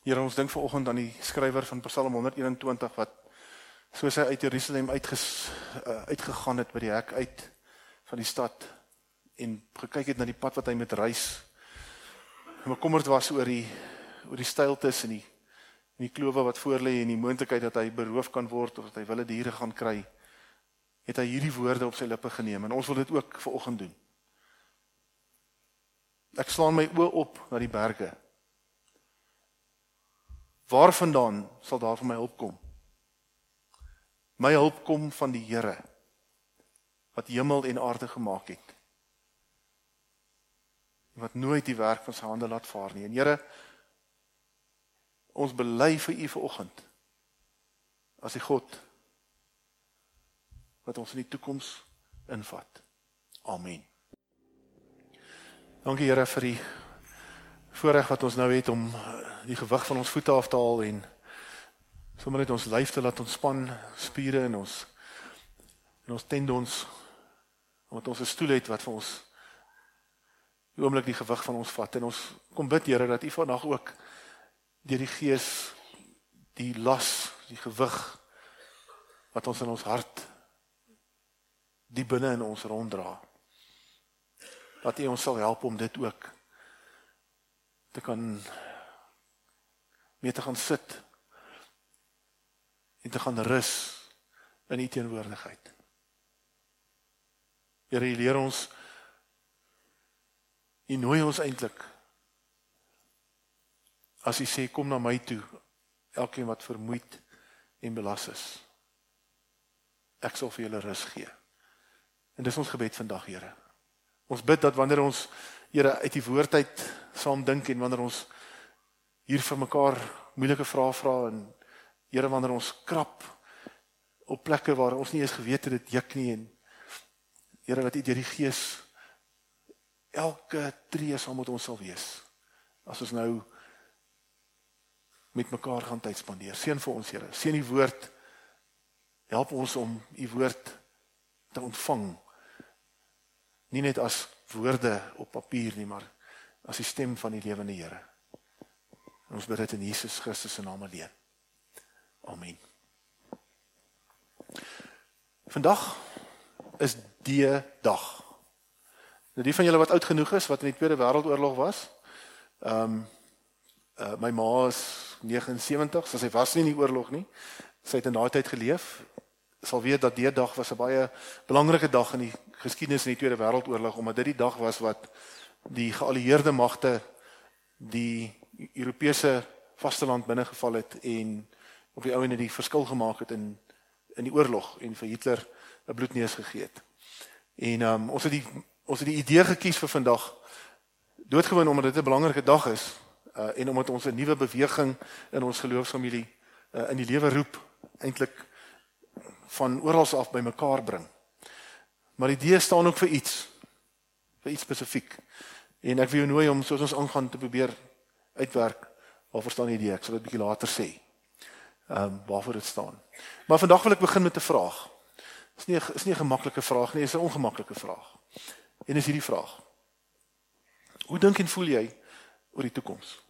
Here ons dink vanoggend aan die skrywer van Psalm 121 wat soos hy uit Jerusalem uitges uh, uitgegaan het by die hek uit van die stad en gekyk het na die pad wat hy met reis. En bekommerd was oor die oor die steiltes en die en die klowe wat voor lê en die moontlikheid dat hy beroof kan word of dat hy wilde diere gaan kry. Het hy hierdie woorde op sy lippe geneem en ons wil dit ook vanoggend doen. Ek slaan my oë op na die berge Waarvandaan sal daar vir my hulp kom? My hulp kom van die Here wat hemel en aarde gemaak het. Wat nooit die werk van sy hande laat vaar nie. En Here, ons bely vir U vanoggend as die God wat ons in die toekoms invat. Amen. Dankie Here vir die voorreg wat ons nou het om eh, die gewig van ons voete af te haal en sommer net ons lyf te laat ontspan, spiere in ons in ons tendons omdat ons 'n stoel het wat vir ons die oomblik die gewig van ons vat en ons kom bid Here dat U vandag ook deur die Gees die las, die gewig wat ons in ons hart die binne in ons ronddra. Dat U ons sal help om dit ook te kan mee te gaan sit en te gaan rus in u teenwoordigheid. Here, u leer ons u nooi ons eintlik as u sê kom na my toe elkeen wat vermoeid en belas is. Ek sal vir julle rus gee. En dis ons gebed vandag, Here. Ons bid dat wanneer ons Here uit die woord uit saam dink en wanneer ons hier vir mekaar moeilike vrae vra en Here wanneer ons krap op plekke waar ons nie eens geweet het dit juk nie en Here wat U deur die Gees elke tree saam met ons sal wees as ons nou met mekaar gaan tyd spandeer. Seën vir ons Here. Seën die woord. Help ons om U woord te ontvang. Nie net as woorde op papier nie, maar as die stem van die lewende Here. Ons bid dit in Jesus Christus se naam alleen. Amen. Vandag is die dag. Nou die van julle wat oud genoeg is wat in die Tweede Wêreldoorlog was. Ehm um, uh, my ma is 79, so sy was nie in die oorlog nie. Sy het in daai tyd geleef. Sal weet dat die dag was 'n baie belangrike dag in die geskiedenis in die Tweede Wêreldoorlog omdat dit die dag was wat die geallieerde magte die Europese vasteland binnegeval het en op die ouene die verskil gemaak het in in die oorlog en vir Hitler 'n bloedneus gegee het. En um, ons het die ons het die idee gekies vir vandag doodgewoon omdat dit 'n belangrike dag is uh, en omdat ons 'n nuwe beweging in ons geloofsfamilie uh, in die lewe roep eintlik van oral af bymekaar bring. Maar die idee staan ook vir iets. Vir iets spesifiek. En ek wil jou nooi om soos ons aangaan te probeer uitwerk of verstaan die idee. Ek sal dit bietjie later sê. Ehm um, waarvoor dit staan. Maar vandag wil ek begin met 'n vraag. Dis nie is nie 'n gemaklike vraag nie, dis 'n ongemaklike vraag. En is hierdie vraag. Hoe dink en voel jy oor die toekoms?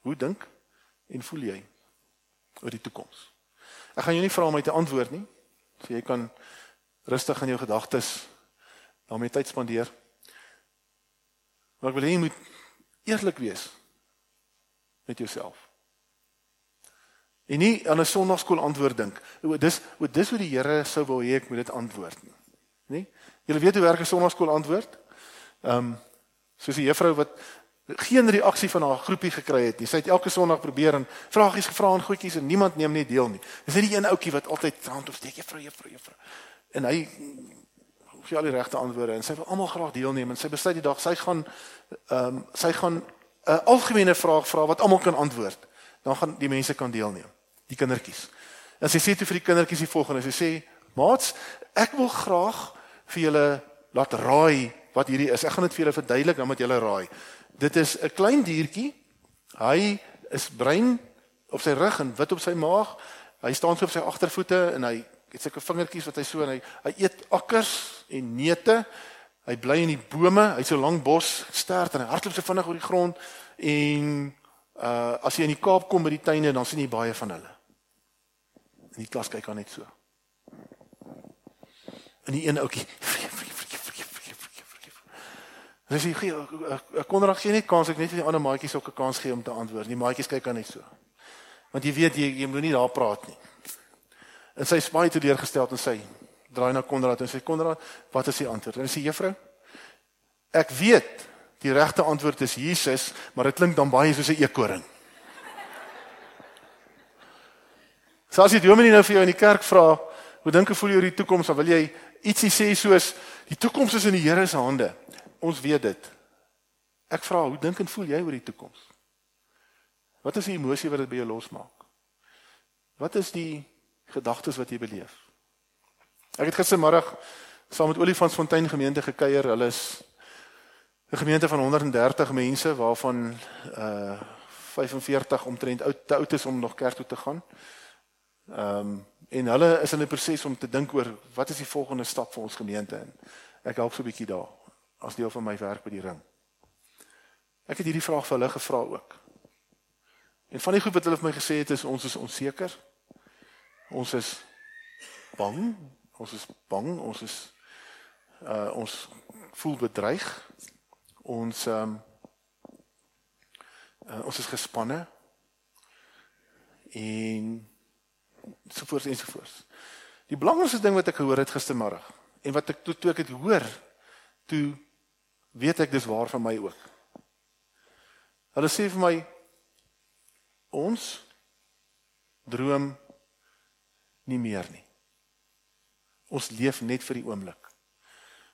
Hoe dink en voel jy oor die toekoms? Ek gaan jou nie vra om my te antwoord nie. So jy kan rustig in jou gedagtes daarmee tyd spandeer. Maar ek wil hê jy moet eerlik wees met jouself. En nie aan 'n sonnaarskool antwoord dink. O, dis o, dis hoe die Here sou wil hê ek moet dit antwoord nie. Nie? Jy weet hoe werk 'n sonnaarskool antwoord? Ehm um, soos die juffrou wat geen reaksie van haar groepie gekry het nie. Sy het elke Sondag probeer en vragies gevra en goedjies en niemand neem nie deel nie. Dis net die een ouetjie wat altyd hand opsteek, juffrou, juffrou, juffrou. En hy gee al die regte antwoorde en sy wil almal graag deelneem en sy besluit die dag sy gaan ehm um, sy gaan 'n algemene vraag vra wat almal kan antwoord. Dan gaan die mense kan deelneem, die kindertjies. En sy sê toe vir die kindertjies die volgende, sy sê: "Maats, ek wil graag vir julle laat raai wat hierdie is. Ek gaan dit vir julle verduidelik dan moet julle raai." Dit is 'n klein diertjie. Hy is bruin op sy rug en wit op sy maag. Hy staan so op sy agtervoete en hy het sulke vingertjies wat hy so en hy hy eet akkers en neute Hy bly in die bome, hy't so lank bos stert en hy hardloop so vinnig oor die grond en uh as jy in die Kaap kom by die tuine dan sien jy baie van hulle. In die klas kyk aan net so. En die een ouetjie En as jy gee ek kon raak gee net kans ek net vir die ander maatjies ook 'n kans gee om te antwoord. Die maatjies kyk aan net so. Want jy weet jy jy moet nie daar praat nie. En sy spaai toe deurgestel en sy draai na Konrad en sê Konrad, wat is die antwoord? En sy sê juffrou, ek weet die regte antwoord is Jesus, maar dit klink dan baie soos 'n eekoring. So as jy dominee nou vir jou in die kerk vra, hoe dink jy voel jy oor die toekoms? Wil jy ietsie sê soos die toekoms is in die Here se hande. Ons weet dit. Ek vra, hoe dink en voel jy oor die toekoms? Wat is die emosie wat dit by jou losmaak? Wat is die gedagtes wat jy beleef? Ek het gistermiddag saam met Olifantsfontein gemeente gekuier. Hulle is 'n gemeente van 130 mense waarvan uh 45 omtrent oud te oud is om nog kerk toe te gaan. Ehm um, en hulle is in 'n proses om te dink oor wat is die volgende stap vir ons gemeente en ek help so 'n bietjie daar as deel van my werk by die ring. Ek het hierdie vraag vir hulle gevra ook. En van die goed wat hulle vir my gesê het is ons is onseker. Ons is bang. Ons is bang. Ons is uh ons voel bedreig. Ons ehm um, uh, ons is gespanne. En sovoorts en sovoorts. Die belangrikste ding wat ek gehoor het gistermôre en wat ek toe toe ek dit hoor, toe weet ek dis waar van my ook. Hulle sê vir my ons droom nie meer nie. Ons leef net vir die oomblik.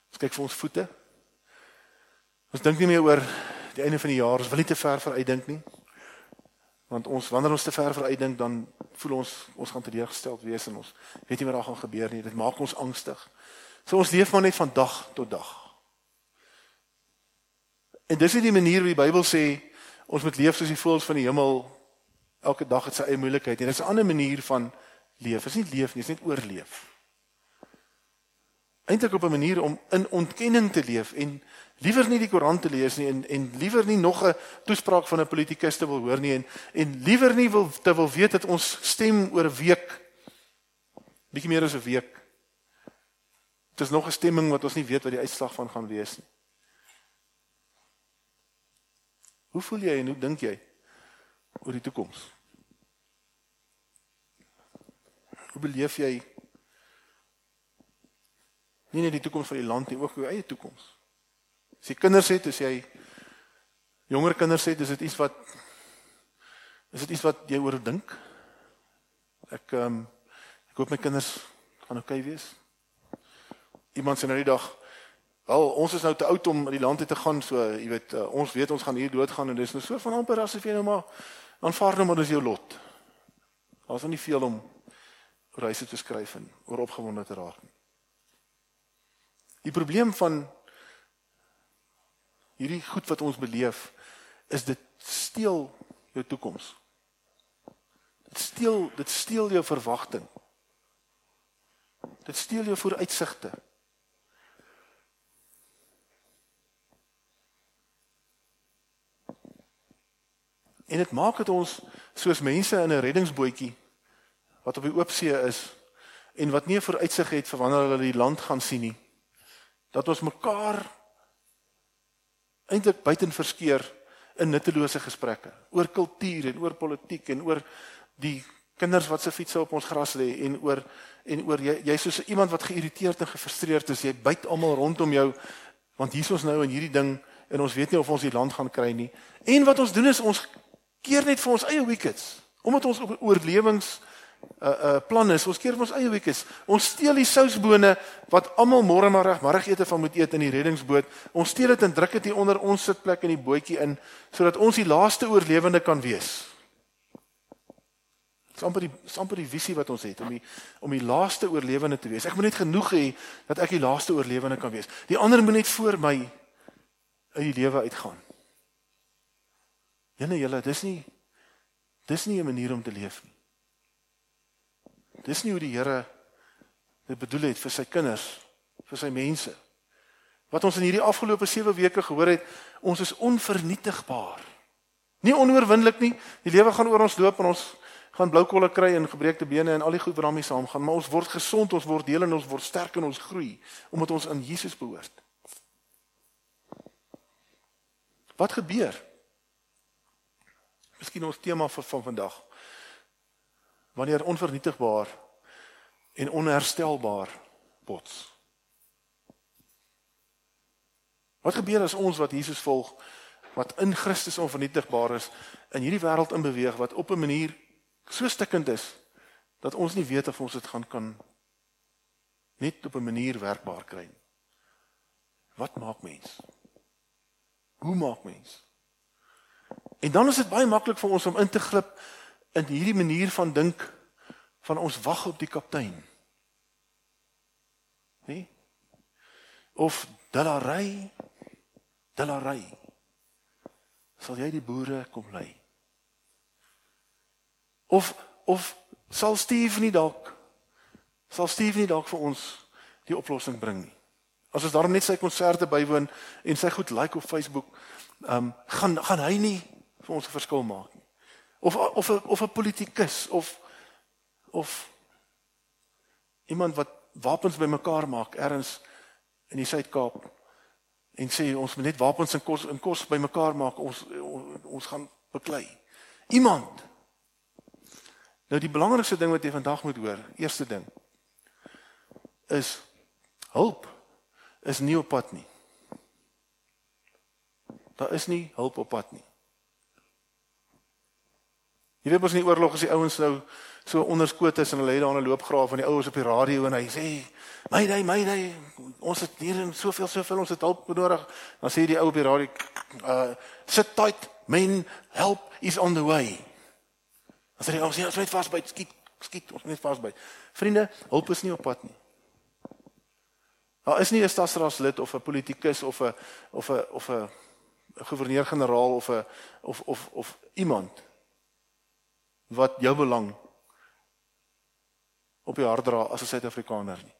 Ons kyk vir ons voete. Ons dink nie meer oor die einde van die jaar. Ons wil nie te ver vooruit dink nie. Want ons wanneer ons te ver vooruit dink, dan voel ons ons gaan teleurgesteld wees en ons weet nie wat daar gaan gebeur nie. Dit maak ons angstig. So ons leef maar net van dag tot dag. En dis nie die manier wie die Bybel sê ons moet leef soos die voëls van die hemel elke dag het sy eie moeilikheid. Dit is 'n ander manier van leef. Dit is nie leef nie, dit is net oorleef. Eintlik op 'n manier om in ontkenning te leef en liewer nie die koerant te lees nie en en liewer nie nog 'n toespraak van 'n politikus te wil hoor nie en en liewer nie wil te wil weet dat ons stem oor 'n week bietjie meer as 'n week. Dit is nog 'n stemming wat ons nie weet wat die uitslag van gaan wees nie. Hoe voel jy en hoe dink jy oor die toekoms? Hoe beleef jy nie net die toekoms van die land nie, ook jou eie toekoms? As jy kinders het, as jy jonger kinders het, is dit iets wat is dit iets wat jy oor dink? Ek ehm um, ek hoop my kinders gaan oukei okay wees. Iemand sê nou die dag Wel, ons is nou te oud om in die land te gaan, so jy weet, uh, ons weet ons gaan hier doodgaan en dis nou so van amper asof jy nou maar aanvaar nou maar dis jou lot. Daar's nie veel om reise te skryf en oor opgewonde te raak nie. Die probleem van hierdie goed wat ons beleef is dit steel jou toekoms. Dit steel dit steel jou verwagting. Dit steel jou vooruitsigte. En dit maak dit ons soos mense in 'n reddingsbootjie wat op die oop see is en wat nie 'n vooruitsig het vir wanneer hulle die land gaan sien nie. Dat ons mekaar eintlik buiten verskeer in nuttelose gesprekke oor kultuur en oor politiek en oor die kinders wat se fietsse op ons gras lê en oor en oor jy jy's soos iemand wat geïrriteerd en gefrustreerd is. Jy byt almal rondom jou want hier's ons nou in hierdie ding en ons weet nie of ons die land gaan kry nie. En wat ons doen is ons keer net vir ons eie wickets omdat ons op oorlewings 'n uh, uh, plan is. Ons keer ons eie wickets. Ons steel die sousbone wat almal môre maar reg middagete van moet eet in die reddingsboot. Ons steel dit en druk dit hier onder ons sitplek in die bootjie in sodat ons die laaste oorlewende kan wees. Dis amper die dis amper die visie wat ons het om die om die laaste oorlewende te wees. Ek moet net genoeg hê dat ek die laaste oorlewende kan wees. Die ander moet net voor my uit die lewe uitgaan. Jene julle, dis nie dis nie 'n manier om te leef nie. Dis nie hoe die Here dit bedoel het vir sy kinders, vir sy mense. Wat ons in hierdie afgelope 7 weke gehoor het, ons is onvernietigbaar. Nie onoorwinnelik nie. Die lewe gaan oor ons loop en ons gaan blou kolle kry en gebreekte bene en al die goed wat daarmee saamgaan, maar ons word gesond, ons word heel en ons word sterk en ons groei omdat ons aan Jesus behoort. Wat gebeur? Miskien ons tema vir van vandag. Wanneer onvernietigbaar en onherstelbaar bots. Wat gebeur as ons wat Jesus volg, wat in Christus onvernietigbaar is, in hierdie wêreld in beweeg wat op 'n manier so stikkend is dat ons nie weet of ons dit gaan kan net op 'n manier werkbaar kry nie. Wat maak mens? Hoe maak mens? En dan is dit baie maklik vir ons om in te glip in hierdie manier van dink van ons wag op die kaptein. Nee? Of dalary dalary. Sal jy die boere kom lei? Of of sal Steve nie dalk sal Steve nie dalk vir ons die oplossing bring nie? As ons daarom net sy konserte bywoon en sy goed like op Facebook, ehm um, gaan gaan hy nie vir ons 'n verskil maak nie. Of of 'n of 'n politikus of of iemand wat wapens bymekaar maak ergens in die Suid-Kaap en sê ons moet net wapens en kos en kos bymekaar maak ons, ons ons gaan beklei. Iemand Nou die belangrikste ding wat jy vandag moet hoor, eerste ding is hulp is nie op pad nie. Daar is nie hulp op pad nie. Jy weet mos in die oorlog as die ouens nou so onderskoot is en hulle het daar 'n loopgraaf van die ouens op die radio en hy sê mayday mayday ons het hier en soveel soveel ons het hulp nodig. Dan sê die ou op die radio uh sit tight men help is on the way. Dan sê hy ons is net vasbyt skiet skiet ons net vasbyt. Vriende hulp is nie op pad nie. Daar is nie 'n stadsraadslid of 'n politikus of 'n of 'n of 'n gouverneur-generaal of 'n of of of iemand wat jou belang op jou hart dra as 'n Suid-Afrikaner nie.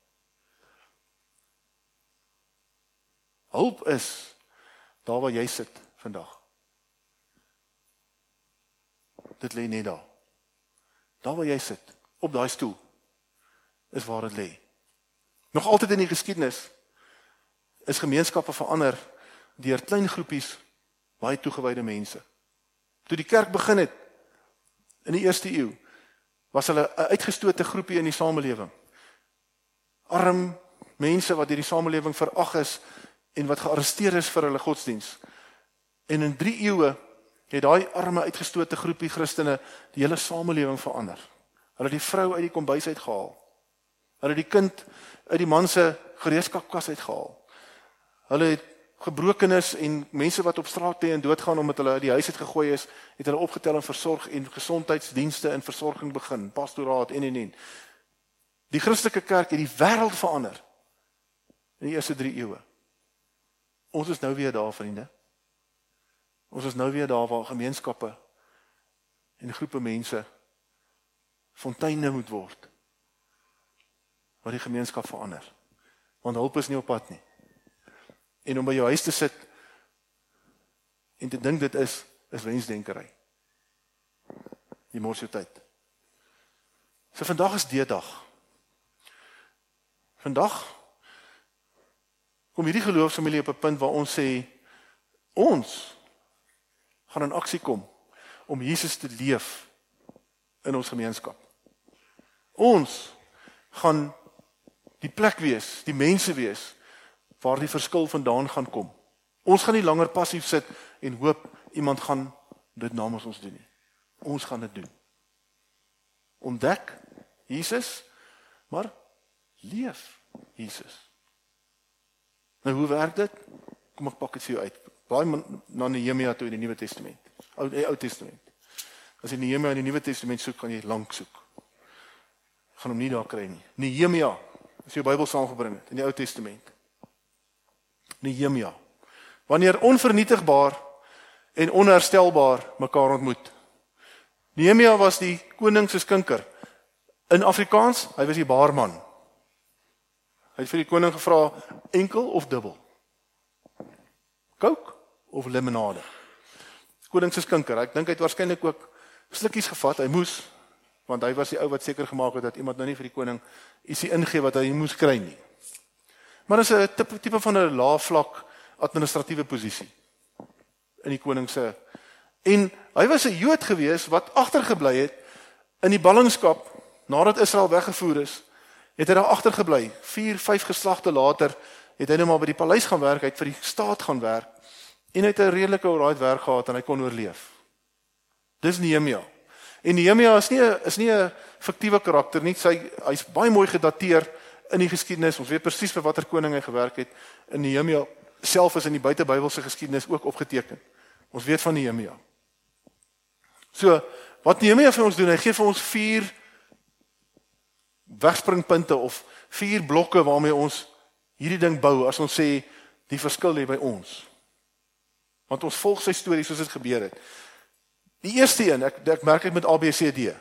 Hulp is daar waar jy sit vandag. Dit lê net daar. Daar waar jy sit, op daai stoel, is waar dit lê. Nog altyd in die geskiedenis is gemeenskappe verander deur klein groepies baie toegewyde mense. Toe die kerk begin het in die eerste eeu was hulle 'n uitgestote groepie in die samelewing. Arm mense wat deur die samelewing verag is en wat gearresteer is vir hulle godsdiens. En in 3 eeue het daai arme uitgestote groepie Christene die hele samelewing verander. Hulle het die vrou uit die kombuis uitgehaal. Hulle het die kind uit die man se gereedskapkas uitgehaal. Hulle het gebrokenes en mense wat op straat lê en doodgaan omdat hulle uit die huis uit gegooi is, het hulle opgetel en versorg en gesondheidsdienste en versorging begin, pastoraat en en en. Die Christelike kerk het die wêreld verander in die eerste 3 eeue. Ons is nou weer daar, vriende. Ons is nou weer daar waar gemeenskappe en groepe mense fonteine moet word. Waar die gemeenskap verander. Want hulp is nie op pad nie en om by jou huis te sit en te dink dit is is wensdenkery. Jy mors jou tyd. So vandag is D-dag. Vandag kom hierdie geloofsfamilie op 'n punt waar ons sê ons gaan in aksie kom om Jesus te leef in ons gemeenskap. Ons gaan die plek wees, die mense wees waar die verskil vandaan gaan kom. Ons gaan nie langer passief sit en hoop iemand gaan dit namens ons doen nie. Ons gaan dit doen. Ontdek Jesus, maar leef Jesus. Nou hoe werk dit? Kom ek pak dit vir jou uit. Baie na Nehemia toe in die Nuwe Testament. Ou die Ou Testament. As jy Nehemia in die Nuwe Testament soek, gaan jy lank soek. Gaan hom nie daar kry nie. Nehemia, as jy jou Bybel saamgebring het in die Ou Testament. Nehemia. Wanneer onvernietigbaar en onherstelbaar mekaar ontmoet. Nehemia was die koning se skinker. In Afrikaans, hy was die baarman. Hy het vir die koning gevra enkel of dubbel. Coke of limonade? Koning se skinker, ek dink hy het waarskynlik ook slukkies gevat. Hy moes want hy was die ou wat seker gemaak het dat iemand nou nie vir die koning ietsie ingee wat hy moes kry nie. Maar is 'n tipe tipe van 'n lae vlak administratiewe posisie in die koning se en hy was 'n Jood gewees wat agtergebly het in die ballingskap nadat Israel weggevoer is, het hy daar agtergebly. 4, 5 geslagte later het hy net maar by die paleis gaan werk, hy het vir die staat gaan werk en hy het 'n redelike alright werk gehad en hy kon oorleef. Dis Nehemia. En Nehemia is nie is nie 'n fiktiewe karakter nie. Sy hy's baie mooi gedateer in die geskiedenis. Ons weet presies vir watter koning hy gewerk het. In Nehemia self is in die buitebybelse geskiedenis ook opgeteken. Ons weet van Nehemia. So, wat Nehemia vir ons doen, hy gee vir ons 4 wegspringpunte of 4 blokke waarmee ons hierdie ding bou as ons sê die verskil lê by ons. Want ons volg sy storie soos dit gebeur het. Die eerste een, ek ek merk dit met ABCD.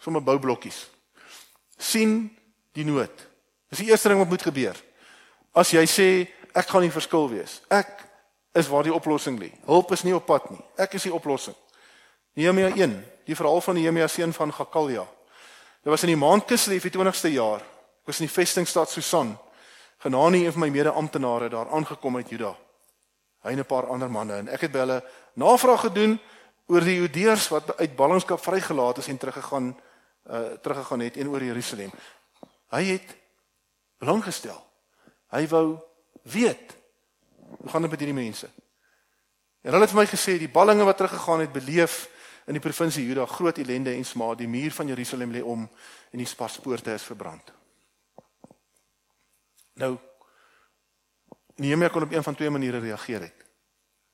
Sommige boublokkies. sien die nood. Dis die eerste ding wat moet gebeur. As jy sê ek gaan nie verskil wees. Ek is waar die oplossing lê. Hulp is nie op pad nie. Ek is die oplossing. Nehemia 1, die verhaal van Nehemia seun van Gakalia. Dit was in die maand Kislev die 20ste jaar. Ek was in die vestingstad Susan. Genani een van my mede-amptenare daar aangekom uit Juda. Hy en 'n paar ander manne en ek het by hulle navraag gedoen oor die Judeërs wat uit ballingskap vrygelaat is en teruggegaan uh teruggegaan het en oor Jerusalem. Hy het belang gestel. Hy wou weet hoe gaan dit met hierdie mense? En hulle het vir my gesê die ballinge wat teruggegaan het beleef in die provinsie Juda groot ellende en smaad. Die muur van Jerusalem lê om en die paspoorte is verbrand. Nou Nehemia kon op een van twee maniere reageer het.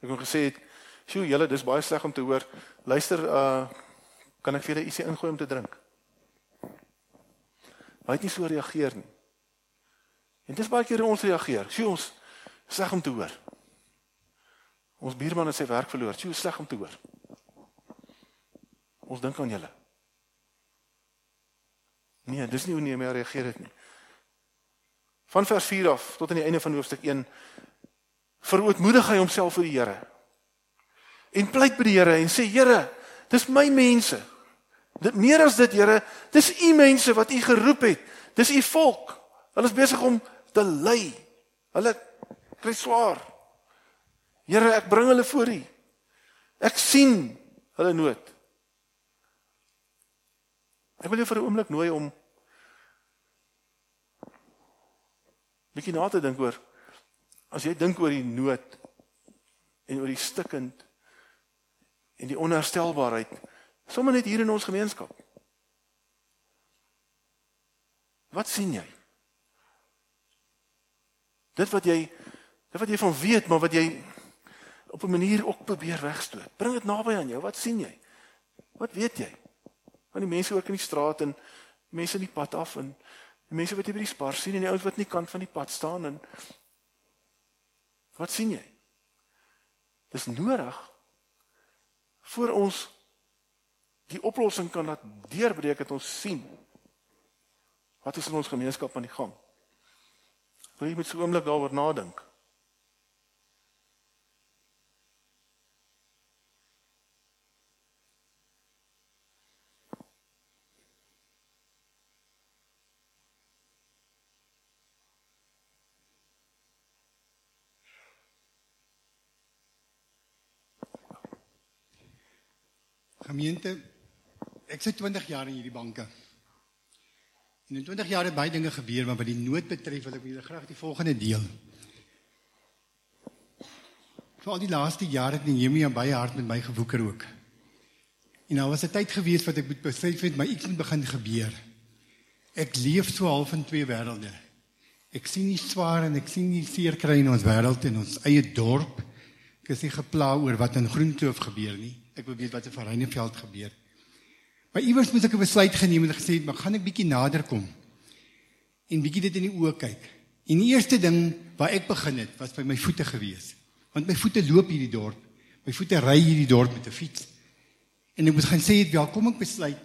Ek kon gesê het Sjoe, julle, dis baie sleg om te hoor. Luister, uh kan ek vir julle ietsie ingooi om te drink? Hy het nie so reageer nie. En dis baie keer hoe ons reageer. Sjoe, ons sleg om te hoor. Ons buurman het sy werk verloor. Sjoe, sleg om te hoor. Ons dink aan julle. Nee, dis nie hoe meer reageer het nie. Van vers 4 af tot aan die einde van hoofstuk 1 verootmoedig hy homself vir die Here en pleit by die Here en sê Here, dis my mense. Dit meer as dit Here, dis u mense wat u geroep het. Dis u volk. Hulle is besig om te ly. Hulle kry swaar. Here, ek bring hulle voor u. Ek sien hulle nood. Ek wil jou vir 'n oomblik nooi om bietjie na te dink oor as jy dink oor die nood en oor die stikkend en die onherstelbaarheid sommer net hier in ons gemeenskap. Wat sien jy? Dit wat jy dit wat jy van weet, maar wat jy op 'n manier ook probeer wegstoot. Bring dit naby aan jou. Wat sien jy? Wat weet jy? Van die mense ook in die straat en mense in die pad af en die mense wat jy by die spar sien en die ouens wat nie kant van die pad staan en wat sien jy? Dis nodig voor ons die oplossing kan laat deurbreek het ons sien wat is in ons gemeenskap aan die gang. Wil jy met so 'n oomblik daaroor nadink? Gemeente, ek sit 20 jaar in hierdie banke. In 20 jaar het baie dinge gebeur, maar wat die nood betref, wil ek julle graag die volgende deel. Vir al die laaste jare het Nehemia baie hard met my gewoeker ook. En nou was 'n tyd gewees wat ek moet besef het my iets moet begin gebeur. Ek leef so half in twee wêrelde. Ek sien nie swaar en ek sien nie seer kry in ons wêreld en ons eie dorp. Ek is nie gepla oor wat in Groenkloof gebeur nie. Ek wil weet wat in Vereineveld gebeur. Maar iewers moet ek 'n besluit geneem en gesê, "Maar gaan ek bietjie nader kom en bietjie dit in die oë kyk." En die eerste ding waar ek begin het, was by my voete gewees. Want my voete loop hierdie dorp. My voete ry hierdie dorp met 'n fiets. En ek moet gaan sê, "Welkom ek besluit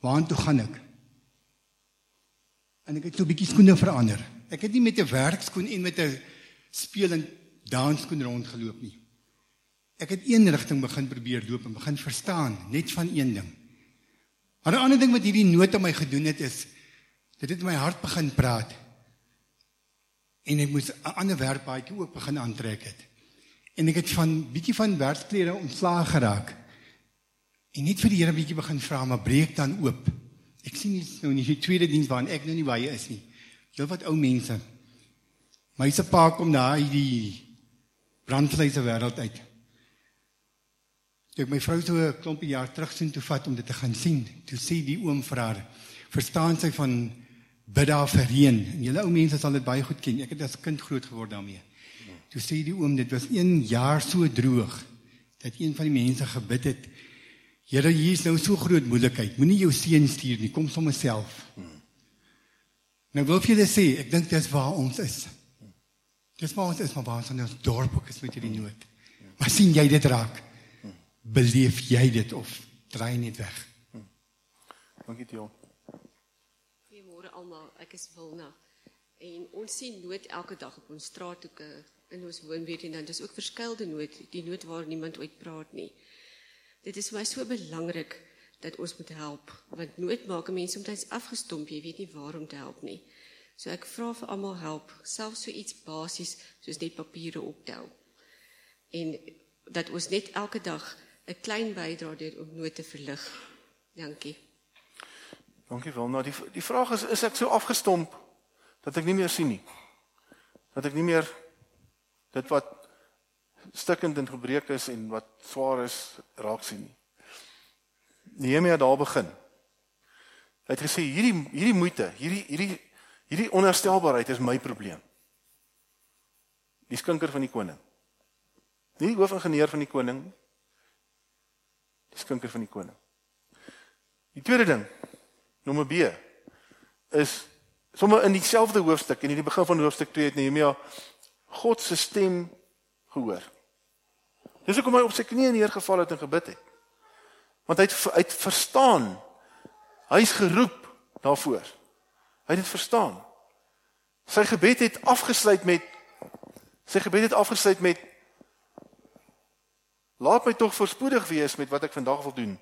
waartoe gaan ek?" En ek het so 'n bietjie skoene verander. Ek het nie met 'n werkskoen en met 'n speel en danskoen rondgeloop nie. Ek het een rigting begin probeer loop en begin verstaan net van een ding. Maar 'n ander ding wat hierdie noot aan my gedoen het is dit het my hart begin praat. En ek moes 'n ander werkbaadjie ook begin aantrek het. En ek het van bietjie van werksklere ontslaag geraak. En net vir die Here bietjie begin vra, maar breek dan oop. Ek sien nie nou nie die tweede diens waarin ek nou nie baie is nie. Heel wat ou mense. My se pa kom daar uit die brandvleise wêreld uit. Toe ek my vrou so 'n klompie jaar terug sien toe vat om dit te gaan sien, toe sê die oom vir haar, "Verstaan sy van bid daar vir reën?" En julle ou mense sal dit baie goed ken. Ek het as kind groot geword daarmee. Toe sê die oom, "Dit was 1 jaar so droog dat een van die mense gebid het, Here, hier is nou so groot moeilikheid. Moenie jou seun stuur nie, kom sommer self." Nou wil ek julle sê, ek dink dis waar ons is. Dis waar ons is, maar waar ons in ons dorp ook is met hierdie nood. Maar sien jy dit raak? Beleef jy dit of draai net weg? Dankie Dion. Goeiemôre almal, ek is Wilna. En ons sien nood elke dag op ons straathoeke in ons woonbuurt en dan dis ook verskeidelde nood, die nood waar niemand ooit praat nie. Dit is vir my so belangrik dat ons moet help want nood maak mense soms afgestomp, jy weet nie waar om te help nie. So ek vra vir almal help, selfs so iets basies soos net papiere optel. En dat ons net elke dag 'n klein bydrae doen om nood te verlig. Dankie. Dankie wel. Nou die die vraag is is ek so afgestomp dat ek nie meer sien nie. Dat ek nie meer dit wat stukkend en gebreek is en wat swaar is raak sien nie. Nehemia daar begin. Hy het gesê hierdie hierdie moeite, hierdie hierdie hierdie onherstelbaarheid is my probleem. Die skinker van die koning. Nie die hoofingenieur van die koning nie die skinker van die koning. Die tweede ding, nommer B, is sommer in dieselfde hoofstuk en in die begin van hoofstuk 2 het Nehemia God se stem gehoor. Dis hoekom hy op sy knieë neergeval het en gebid het. Want hy het hy het verstaan. Hy's geroep daarvoor. Hy het dit verstaan. Sy gebed het afgesluit met sy gebed het afgesluit met Laat my tog voorspoedig wees met wat ek vandag wil doen.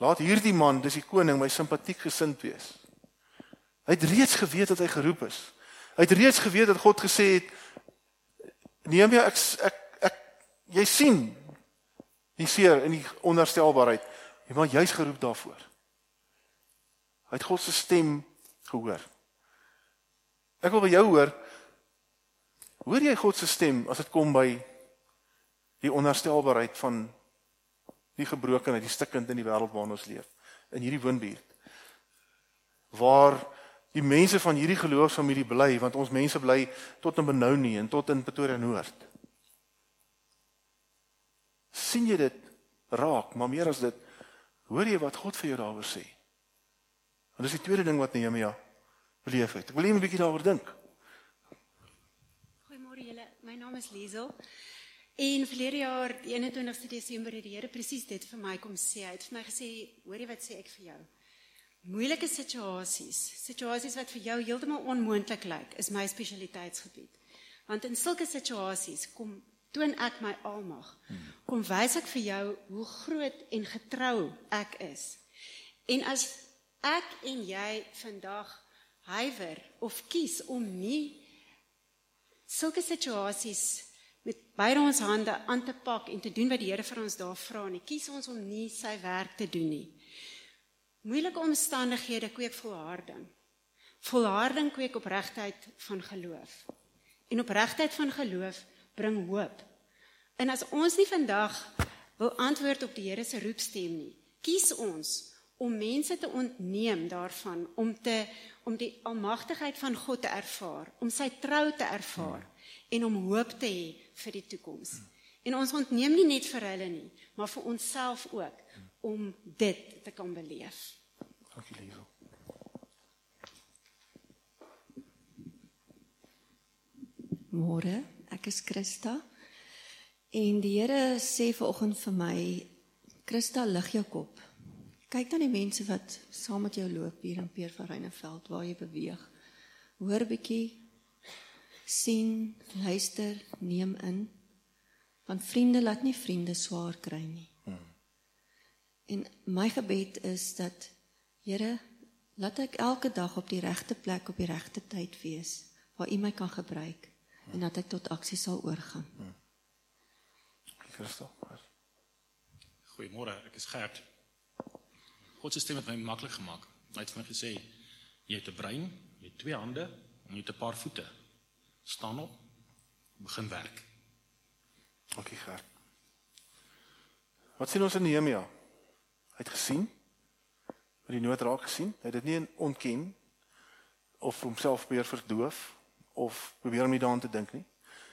Laat hierdie man, dis die koning, my simpatiek gesind wees. Hy het reeds geweet dat hy geroep is. Hy het reeds geweet dat God gesê het neem jy ek ek ek jy sien die seer en die onherstelbaarheid. Jy maar jy's geroep daarvoor. Hy het God se stem gehoor. Ek wil by jou hoor. Hoor jy God se stem as dit kom by die onherstelbaarheid van die gebrokenheid, die stikkend in die wêreld waarin ons leef, in hierdie woonbuurt. Waar die mense van hierdie geloofsfamilie bly, want ons mense bly tot in Benoni en tot in Pretoria Noord. sien jy dit raak, maar meer as dit, hoor jy wat God vir jou daaroor sê? En dis die tweede ding wat Nehemia beleef het. Ek wil net 'n bietjie daaroor dink. Goeiemôre julle. My naam is Liesel. En verlede jaar, die 21ste Desember het die Here presies dit vir my kom sê. Hy het vir my gesê, "Hoorie wat sê ek vir jou? Moeilike situasies, situasies wat vir jou heeltemal onmoontlik lyk, is my spesialiteitsgebied. Want in sulke situasies kom toon ek my almag. Kom wys ek vir jou hoe groot en getrou ek is. En as ek en jy vandag huiwer of kies om nie sulke situasies met beide ons hande aan te pak en te doen wat die Here vir ons daar vra nie. Kies ons om nie sy werk te doen nie. Moeilike omstandighede kweek volharding. Volharding kweek opregtheid van geloof. En opregtheid van geloof bring hoop. En as ons nie vandag wil antwoord op die Here se roepstem nie, kies ons om mense te ontneem daarvan om te om die almagtigheid van God te ervaar, om sy trou te ervaar en om hoop te hê vir die toekoms. En ons ontneem nie net vir hulle nie, maar vir onsself ook om dit te kan beleef. Dankie liefie. Môre, ek is Christa. En die Here sê vanoggend vir my, Christa, lig jou kop. Kyk na die mense wat saam met jou loop hier in Peer van Reyneveld waar jy beweeg. Hoor bietjie sien, luister, neem in. Want vriende laat nie vriende swaar kry nie. En my gebed is dat Here, laat ek elke dag op die regte plek op die regte tyd wees waar U my kan gebruik en dat ek tot aksie sal oorgaan. Christel. Goeiemôre, ek is Gert. God se stem het my maklik gemaak. Hy het vir my gesê jy het 'n brein, jy het twee hande en jy het 'n paar voete. Staan op. Begin werk. Dankie Gert. Wat sien ons in Nehemia? Hy het gesien wat die nood raak gesien. Hy het dit nie ontken of homself probeer verdoof of probeer om nie daaraan te dink nie.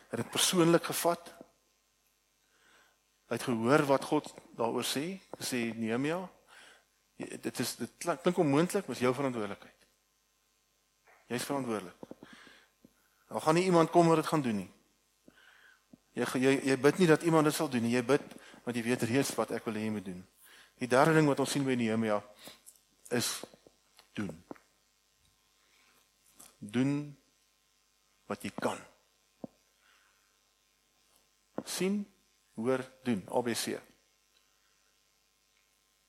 Hy het dit persoonlik gevat. Hy het gehoor wat God daaroor sê, gesê Nehemia, dit is dit klink onmoontlik, maar is jou verantwoordelikheid. Jy's verantwoordelik. Daar gaan nie iemand kom wat dit gaan doen nie. Jy jy jy bid nie dat iemand dit sal doen nie. Jy bid want jy weet reeds wat ek wil hê jy moet doen. Die derde ding wat ons sien by Nehemia is doen. Doen wat jy kan. sien, hoor, doen, ABC.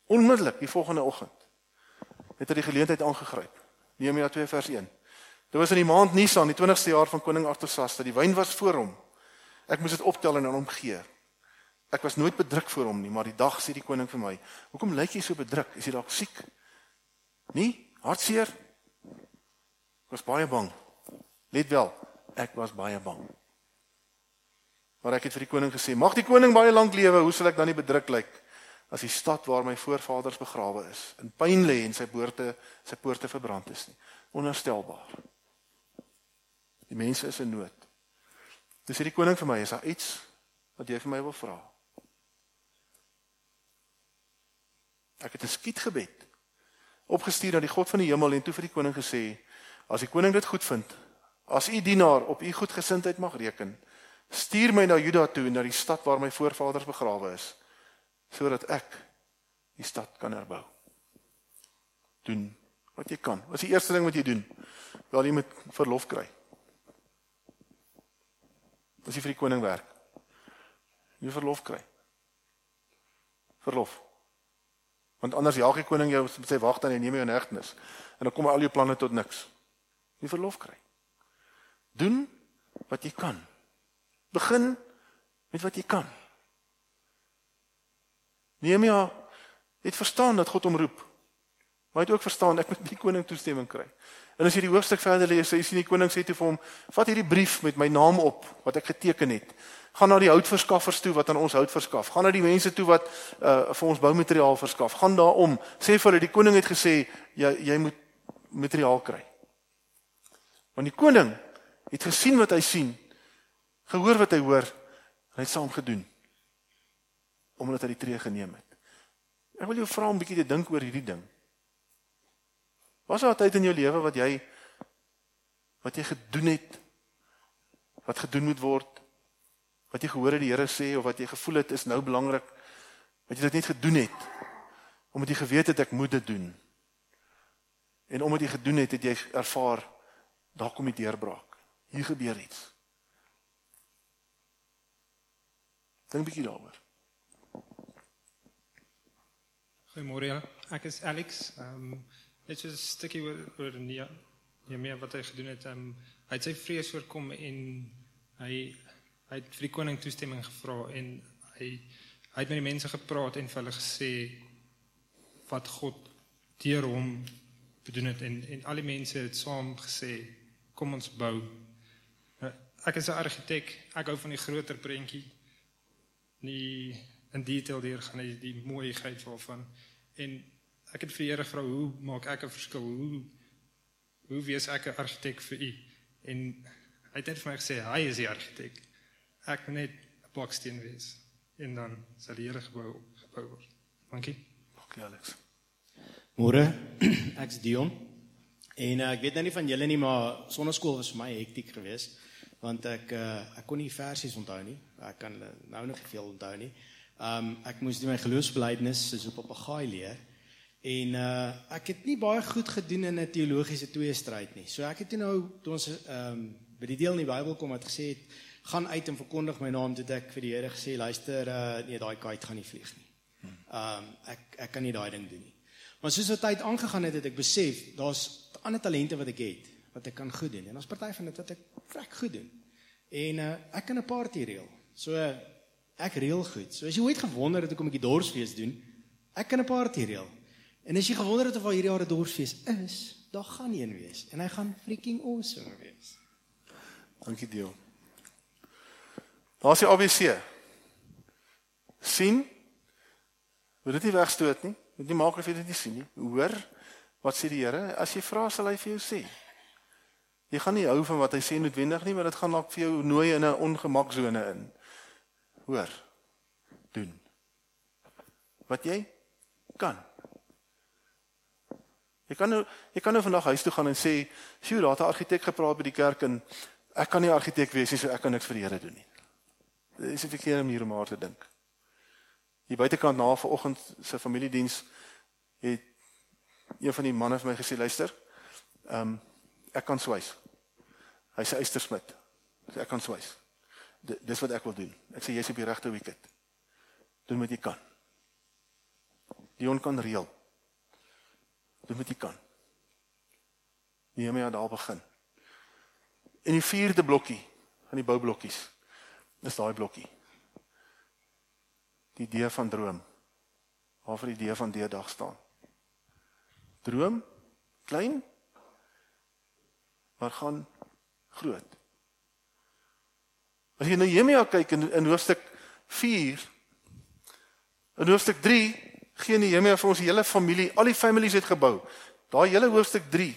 Onmiddellik die volgende oggend het hy die geleentheid aangegryp. Nehemia 2 vers 1. Dit was in die maand Nisan, die 20ste jaar van koning Artasasta. Die wyn was voor hom. Ek moes dit optel en aan hom gee. Ek was nooit bedruk voor hom nie, maar die dag sê die koning vir my: "Hoekom lyk jy so bedruk? Is jy dalk siek?" "Nee, hartseer." Ek was baie bang. Let wel, ek was baie bang. Maar ek het vir die koning gesê: "Mag die koning baie lank lewe. Hoe sal ek dan nie bedruk lyk as die stad waar my voorvaders begrawe is in pyn lê en sy poorte sy poorte verbrand is nie?" Onherstelbaar. Die mense is in nood. Dis hierdie koning vir my, is daar iets wat jy vir my wil vra? Ek het 'n skietgebed opgestuur na die God van die hemel en toe vir die koning gesê: "As die koning dit goed vind, as u dienaar op u goedgesindheid mag reken, stuur my na Juda toe, na die stad waar my voorvaders begrawe is, sodat ek die stad kan herbou." Doen wat jy kan. Wat is die eerste ding wat jy doen? Wel jy moet verlof kry. As jy vir die koning werk. Jy verlof kry. Verlof. Want anders jaag die koning jou met sy wagte en neem jou in hegtenis. En dan kom al jou planne tot niks. Jy verlof kry. Doen wat jy kan. Begin met wat jy kan. Nehemia het verstaan dat God hom roep. Maar hy het ook verstaan ek moet die koning toestemming kry. En as jy die hoofstuk verder lees, jy sien die koning sê toe vir hom: "Vat hierdie brief met my naam op wat ek geteken het. Gaan na die houtverskaffers toe wat aan ons hout verskaf. Gaan na die mense toe wat uh vir ons boumateriaal verskaf. Gaan daarom. Sê vir hulle die koning het gesê jy jy moet materiaal kry." Want die koning het gesien wat hy sien, gehoor wat hy hoor, en hy het saam gedoen omdat hy die tree geneem het. Ek wil jou vra om 'n bietjie te dink oor hierdie ding. Was daar 'n tyd in jou lewe wat jy wat jy gedoen het wat gedoen moet word wat jy gehoor het die Here sê of wat jy gevoel het is nou belangrik wat jy dit net gedoen het omdat jy geweet het ek moet dit doen? En omdat jy gedoen het het jy ervaar daar kom die deurbraak. Hier gebeur iets. Dink 'n bietjie daaroor. Goeiemôre ek is Alex. Ehm um, net so 'n stukkie oor oor nee meer wat hy gedoen het. Um, hy het sy vrees oorkom en hy hy het vir die koning toestemming gevra en hy hy het met die mense gepraat en vir hulle gesê wat God deur hom bedoel het en en al die mense het saam gesê kom ons bou. Nou, ek is 'n argitek. Ek hou van die groter prentjie. Nie in detail deur gaan die, die mooiheid waarvan en ek het vir die Here gevra hoe maak ek 'n verskil? Hoe hoe wees ek 'n argitek vir u? En hy het net vir my gesê hy is die argitek. Ek moet net 'n baksteen wees en dan sal die Here gebou gebou word. Dankie. Dankie Alex. Môre, ek's Dion. En uh, ek weet nou nie van julle nie, maar sonneskool was vir my hektiek geweest want ek uh, ek kon nie versies onthou nie. Ek kan nou nog veel onthou nie. Um ek moes my geloofsbelijdenis soos 'n papegaai leer. En uh ek het nie baie goed gedoen in 'n teologiese tweestryd nie. So ek het nou toe ons ehm um, by die deel in die Bybel kom wat gesê het gaan uit en verkondig my naam toe ek vir die Here gesê luister uh, nee daai kite gaan nie vlieg nie. Ehm um, ek ek kan nie daai ding doen nie. Maar soos wat tyd aangegaan het het ek besef daar's ander talente wat ek het wat ek kan goed doen en ons party van dit wat ek vrek goed doen. En uh, ek kan 'n party reël. So uh, ek reël goed. So as jy ooit gewonder het hoekom ek die dorsfees doen, ek kan 'n party reël. En as jy gewonder het of al hierdie jaar 'n dorsfees is, daar gaan een wees en hy gaan freaking awesome wees. Dankie Dion. Daar's die ABC. sien Moet dit nie wegstoot nie. Moet nie maak of jy dit nie sien nie. Hoor wat sê die Here? As jy vra sal hy vir jou sê. Jy gaan nie hou van wat hy sê noodwendig nie, maar dit gaan dalk vir jou nooi in 'n ongemaksone in. Hoor. Doen. Wat jy kan. Jy kan nou jy kan nou vandag huis toe gaan en sê, "Sjoe, daar het 'n argitek gepraat by die kerk en ek kan nie argitek wees nie, so ek kan niks vir die Here doen nie." Dit is 'n verkeerde manier om oor te dink. Hier buitekant na vanoggend se familiediens het een van die manne vir my gesê, "Luister, ehm um, ek kan swys." Hy's 'n eystersmid. So ek kan swys. Dis wat ek wil doen. Ek sê jy's op die regte wicket. Doen wat jy kan. Dion kan reël. Doen wat jy kan. Nehemia daar begin. En die vierde blokkie van die boublokkies is daai blokkie die idee van droom. Waarvoor die idee van deedag staan. Droom klein maar gaan groot. As jy na Nehemia kyk in in hoofstuk 4 in hoofstuk 3 gee Nehemia vir ons hele familie, al die families het gebou. Daai hele hoofstuk 3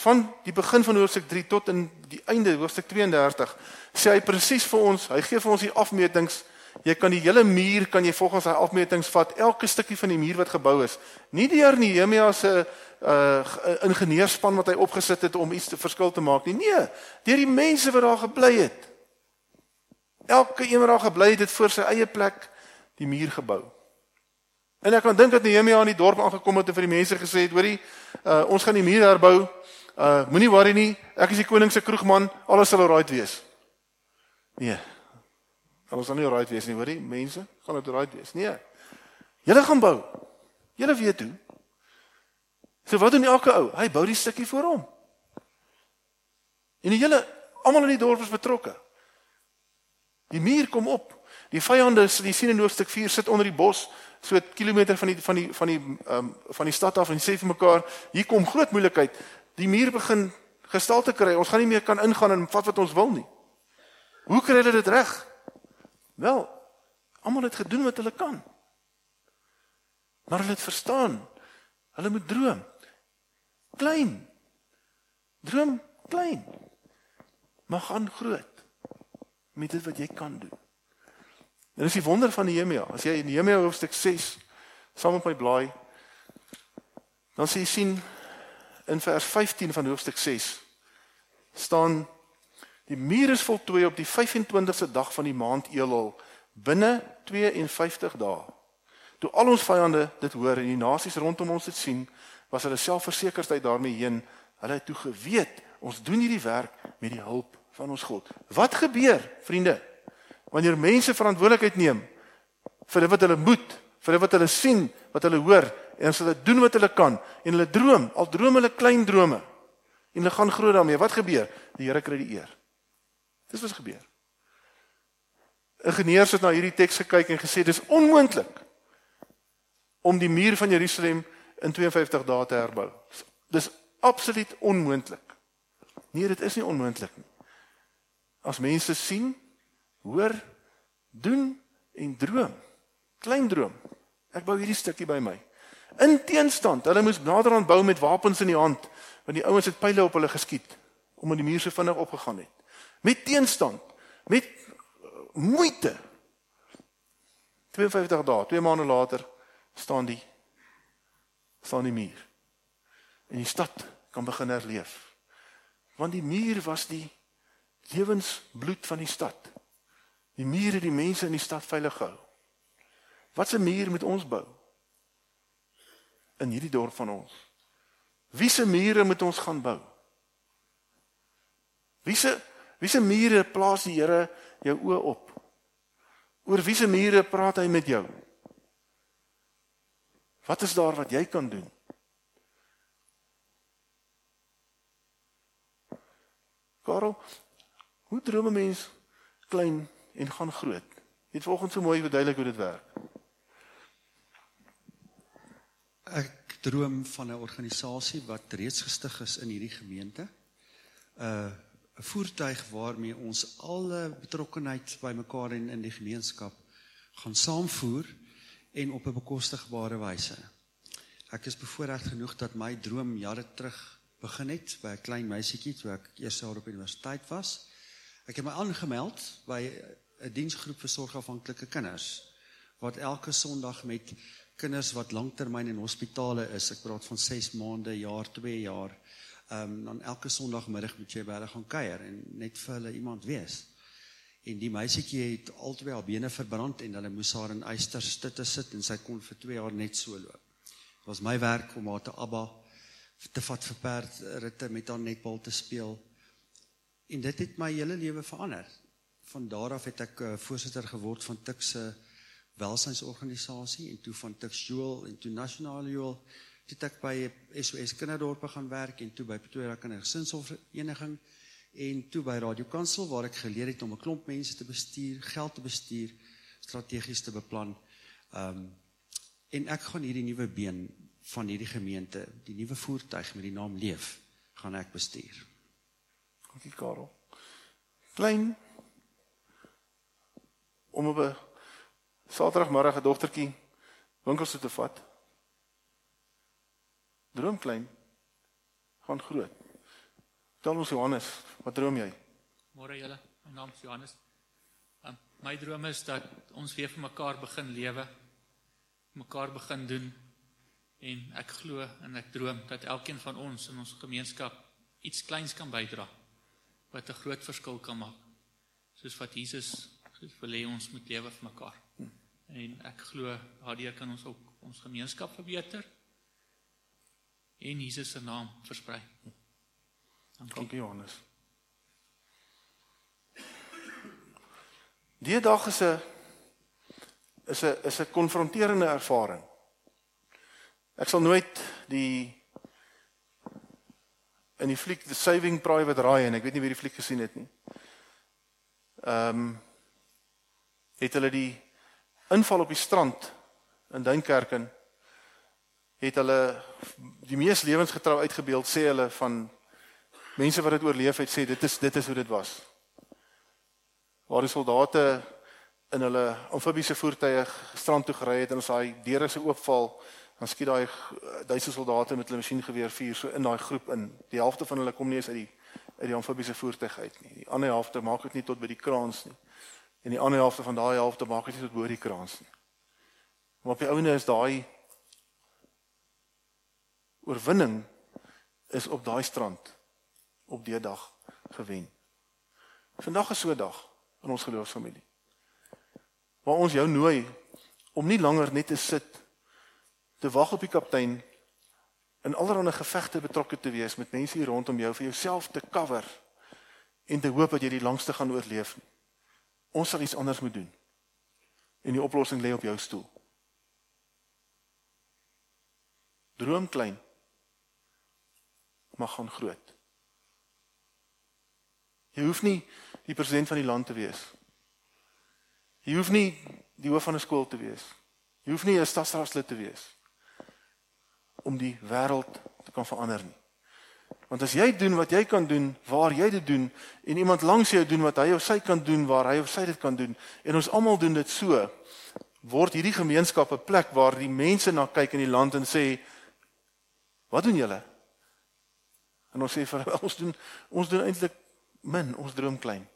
van die begin van hoofstuk 3 tot in die einde hoofstuk 32 sê hy presies vir ons, hy gee vir ons die afmetings Jy kan die hele muur kan jy volgens sy afmetings vat, elke stukkie van die muur wat gebou is. Nie deur Nehemia se uh ingenieurspan wat hy opgesit het om iets te verskil te maak nie. Nee, deur die mense wat daar gebly het. Elke een wat daar gebly het, het voor sy eie plek die muur gebou. En ek kan dink dat Nehemia in die dorp aangekom het en vir die mense gesê het, hoorie, uh ons gaan die muur herbou. Uh moenie worry nie, ek is die koning se kroegman, alles sal alright wees. Nee, ons dan nie right wees nie, hoorie? Mense, gaan dit right wees? Nee. Julle gaan bou. Julle weet hoe. So wat doen elke ou? Hy bou die stukkie voor hom. En die hele almal in die dorp is betrokke. Die muur kom op. Die vyande, die sien in hoofstuk 4 sit onder die bos, so 'n kilometer van die van die van die ehm um, van die stad af en sê vir mekaar, hier kom groot moeilikheid. Die muur begin gestalte kry. Ons gaan nie meer kan ingaan en vat wat ons wil nie. Hoe kry hulle dit reg? Wel, almal het gedoen wat hulle kan. Maar hulle het verstaan. Hulle moet droom. Klein. Droom klein. Maar gaan groot. Met dit wat jy kan doen. Dit is die wonder van Nehemia. As jy Nehemia hoofstuk 6 saam met my blaai, dan sien jy sien in vers 15 van hoofstuk 6 staan Die muur is voltooi op die 25ste dag van die maand Elul binne 52 dae. Toe al ons vyande dit hoor en die nasies rondom ons dit sien, was hulle selfversekerdheid daarmee heen. Hulle het toe geweet ons doen hierdie werk met die hulp van ons God. Wat gebeur, vriende? Wanneer mense verantwoordelikheid neem vir wat hulle moet, vir wat hulle sien, wat hulle hoor en as hulle doen wat hulle kan en hulle droom, al droom hulle klein drome en hulle gaan groot daarmee, wat gebeur? Die Here kry die eer. Dis wat gebeur. Ingenieurs het na hierdie teks gekyk en gesê dis onmoontlik om die muur van Jerusalem in 52 dae te herbou. Dis absoluut onmoontlik. Nee, dit is nie onmoontlik nie. As mense sien, hoor, doen en droom. Klein droom. Ek bou hierdie stukkie by my. In teenstand, hulle moes naderhand bou met wapens in die hand, want die ouens het pile op hulle geskiet omdat die muur so vinnig opgegaan het met teenstand, met moeite. 52 dae, 2 maande later staan die staan die muur. En die stad kan begin herleef. Want die muur was die lewensbloed van die stad. Die muur het die mense in die stad veilig gehou. Wat 'n muur moet ons bou? In hierdie dorp van ons. Wie se mure moet ons gaan bou? Wie se Wiese mure plaas die Here jou oë op? Oor wiese mure praat hy met jou? Wat is daar wat jy kan doen? Karel, hoe droom 'n mens klein en gaan groot? Jy het vanoggend so mooi verduidelik hoe dit werk. Ek droom van 'n organisasie wat reeds gestig is in hierdie gemeente. 'n 'n voertuig waarmee ons alle betrokkenheid bymekaar en in die gemeenskap gaan saamvoer en op 'n bekostigbare wyse. Ek is bevoorreg genoeg dat my droom jare terug begin het by 'n klein meisietjie toe ek eers jaar op universiteit was. Ek het my aangemeld by 'n diensgroep vir sorgafhanklike kinders wat elke Sondag met kinders wat lanktermyn in hospitale is, ek praat van 6 maande, jaar, 2 jaar, ehm um, dan elke Sondagmiddag moet jy by hulle gaan kuier en net vir hulle iemand wees. En die meisietjie het altyd haar bene verbrand en hulle moes haar in eisters te sit en sy kon vir 2 jaar net so loop. Dit was my werk om haar te abba te vat vir perd ritte met haar netbal te speel. En dit het my hele lewe verander. Van daar af het ek uh, voorsitter geword van Tuks se welsynsorganisasie en toe van Tuks Jewel en toe Nasionale Jewel het ek by SOS Kinderdorpe gaan werk en toe by Pretoria Kindergesinsvereniging en toe by Radio Kansel waar ek geleer het om 'n klomp mense te bestuur, geld te bestuur, strategies te beplan. Ehm um, en ek gaan hierdie nuwe been van hierdie gemeente, die nuwe voertuig met die naam Leef, gaan ek bestuur. Dankie Karel. Klein om op 'n Saterdagmiddag 'n dogtertjie winkels toe te vat. Droom klein, gaan groot. Tel ons Johannes, wat droom jy? Môre julle, my naam is Johannes. Um, my droom is dat ons weer vir mekaar begin lewe, mekaar begin doen en ek glo en ek droom dat elkeen van ons in ons gemeenskap iets kleins kan bydra wat 'n groot verskil kan maak. Soos wat Jesus soos wil hê ons moet lewe vir mekaar. En ek glo daardeur kan ons ook ons gemeenskap verbeter en Jesus se naam versprei. Dankie, Dankie Johannes. Die dag is 'n is 'n is 'n konfronterende ervaring. Ek sal nooit die in die fliek The Saving Private Ryan, ek weet nie wie die fliek gesien het nie. Ehm um, het hulle die inval op die strand in Duinkerken het hulle die mees lewensgetrou uitgebeeld sê hulle van mense wat dit oorleef het sê dit is dit is hoe dit was. Waar die soldate in hulle amfibiese voertuie strand toe gery het en as daai deure se oopval dan skiet daai Duitse soldate met hulle masjiengeweer vuur so in daai groep in. Die helfte van hulle kom nie eens uit die uit die amfibiese voertuig uit nie. Die ander helfte maak dit nie tot by die kraans nie. En die ander helfte van daai helfte maak dit nie tot bo die kraans nie. Maar op die ouene is daai oorwinning is op daai strand op die dag gewen. Vandag is so 'n dag in ons geloofsfamilie. Waar ons jou nooi om nie langer net te sit te wag op die kaptein in allerlei gevegte betrokke te wees met mense hier rondom jou vir jouself te cover en te hoop dat jy die langste gaan oorleef. Ons sal iets anders moet doen. En die oplossing lê op jou stoel. Droom klein. Maar gaan groot. Jy hoef nie die president van die land te wees. Jy hoef nie die hoof van 'n skool te wees. Jy hoef nie 'n stadsraadslid te wees om die wêreld te kan verander nie. Want as jy doen wat jy kan doen waar jy dit doen en iemand langs jou doen wat hy of sy kan doen waar hy of sy dit kan doen en ons almal doen dit so word hierdie gemeenskap 'n plek waar die mense na kyk in die land en sê wat doen julle? En ons sê vir hulle ons doen ons doen eintlik min, ons droom klein.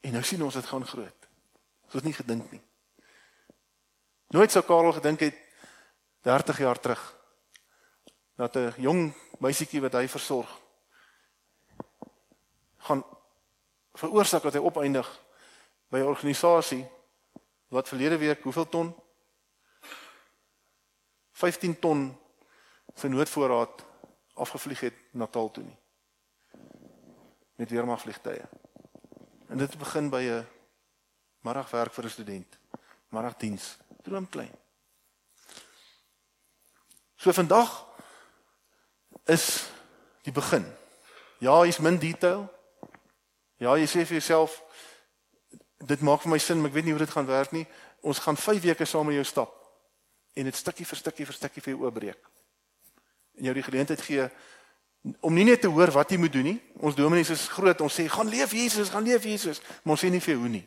En nou sien ons dit gaan groot. Ons het nie gedink nie. Nooit sou Karel gedink het 30 jaar terug dat 'n jong meisietjie wat hy versorg gaan veroorsaak dat hy opeindig by 'n organisasie wat verlede week hoeveel ton 15 ton se noodvoorraad afgevlieg het Natal toe nie. met weermag vliegtye. En dit begin by 'n middagwerk vir 'n student. Middagdiens. Droom klein. So vandag is die begin. Ja, hier's min detail. Ja, jy sê vir jouself dit maak vir my sin, maar ek weet nie hoe dit gaan werk nie. Ons gaan 5 weke saam met jou stap en dit stukkie vir stukkie vir stukkie vir jou oopbreek. En jou die geleentheid gee om nie net te hoor wat jy moet doen nie. Ons dominees is groot. Ons sê gaan leef Jesus, gaan leef Jesus, maar ons sê nie vir jou hoe nie.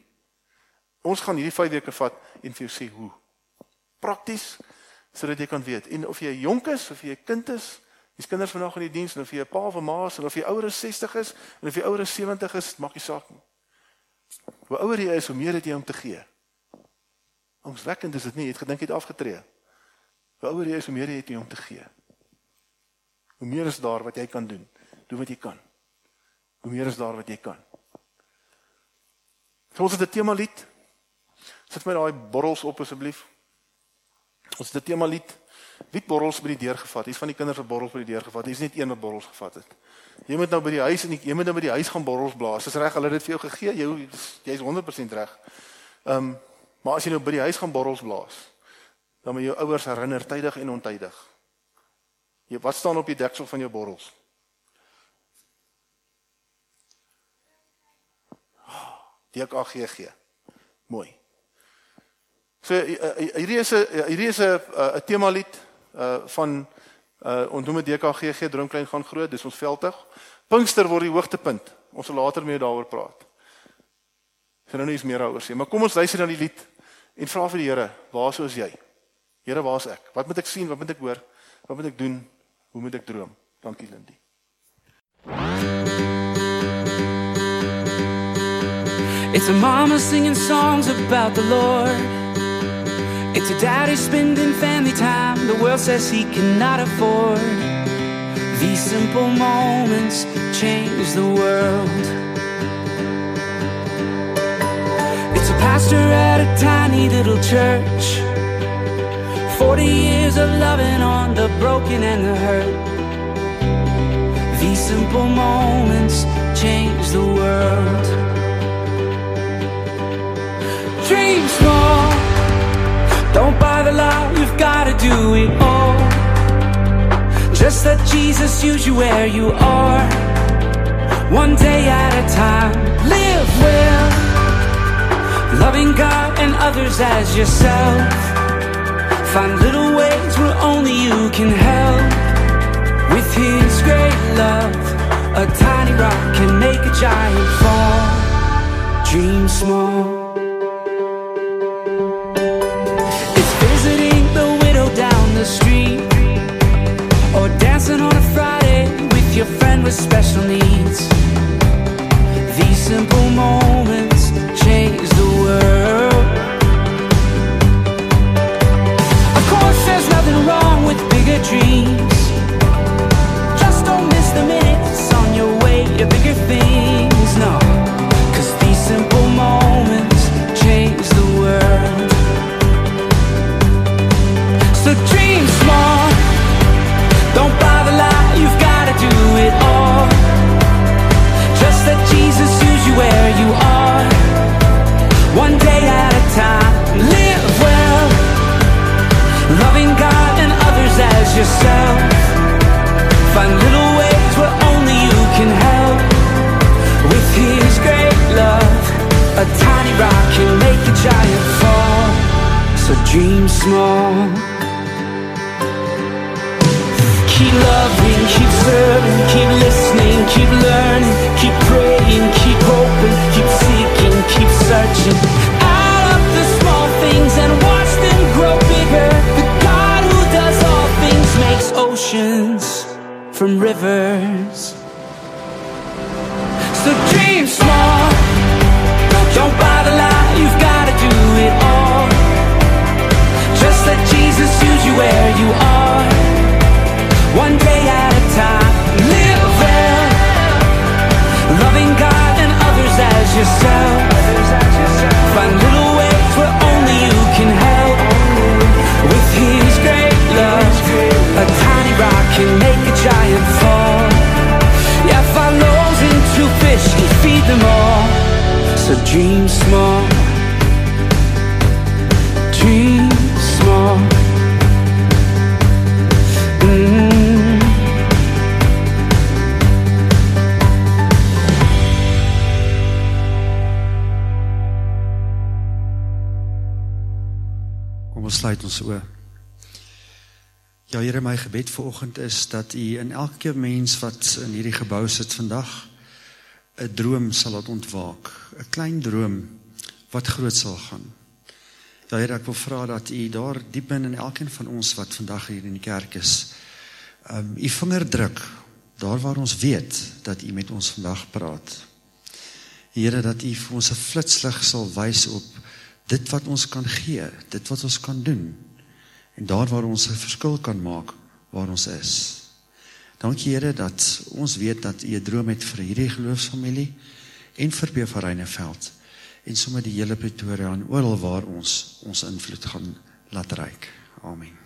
Ons gaan hierdie 5 weke vat en vir jou sê hoe. Prakties sodat jy kan weet. En of jy jonk is of jy 'n kind is, jy's kinders vanaand in die diens of jy 'n pa of 'n ma is of jy ouer as 60 is en of jy ouer as 70 is, maak nie saak nie. Hoe ouer jy is, hoe meer het jy om te gee. Omswekkend is dit nie, jy het gedink jy het afgetree. Hoe ouer jy is, hoe meer het jy om te gee. Hoe meer is daar wat jy kan doen? Doen wat jy kan. Hoe meer is daar wat jy kan? Ons het 'n tema lied. Sit my daai borrels op asseblief. Ons het 'n tema lied. Wie borrels by die deur gevat? Hier's van die kinders wat borrels by die deur gevat. Hier's net een wat borrels gevat het. Jy moet nou by die huis en jy moet nou by die huis gaan borrels blaas. Dis reg, hulle het dit vir jou gegee. Jy jy's 100% reg. Ehm, um, maar as jy nou by die huis gaan borrels blaas, dan moet jou ouers herinner tydig en ontydig. Jy wat staan op die deksel van jou borrels? DKGG. Mooi. So eh, eh, hierdie is 'n hierdie is 'n 'n tema lied uh van uh ons noem dit DKGG Droomklein gaan groot, dis ons veldtog. Pinkster word die hoogtepunt. Ons sal later meer daaroor praat. Ek gaan nou nie eens meer daaroor sê, maar kom ons luister na die lied en vra vir die Here, waar sou is jy? Here, waar is ek? Wat moet ek sien? Wat moet ek hoor? Wat moet ek doen? Hoe moet ek droom? Dankie Lindy. It's a mama singing songs about the Lord. It's a daddy spending family time the world says he cannot afford. These simple moments change the world. It's a pastor at a tiny little church 40 years of loving on the broken and the hurt. These simple moments change the world. Dream small, don't buy the lie, you've gotta do it all. Just let Jesus use you where you are, one day at a time. Live well, loving God and others as yourself. Find little ways where only you can help. With His great love, a tiny rock can make a giant fall. Dream small. So dream small Dream small mm -hmm. Kom ons sluit ons oë. Ja Here, my gebed vanoggend is dat U in elke mens wat in hierdie gebou sit vandag 'n droom sal laat ontwaak, 'n klein droom wat groot sal gaan. Ja Here, ek wil vra dat U daar diep binne in elkeen van ons wat vandag hier in die kerk is, um U vinger druk daar waar ons weet dat U met ons vandag praat. Here dat U vir ons 'n flitslig sal wys op dit wat ons kan gee, dit wat ons kan doen en daar waar ons 'n verskil kan maak waar ons is. Dankie Here dat ons weet dat U 'n droom het vir hierdie geloofsfamilie en vir Beverreineveld en sommer die hele Pretoria en oral waar ons ons invloed gaan laat reik. Amen.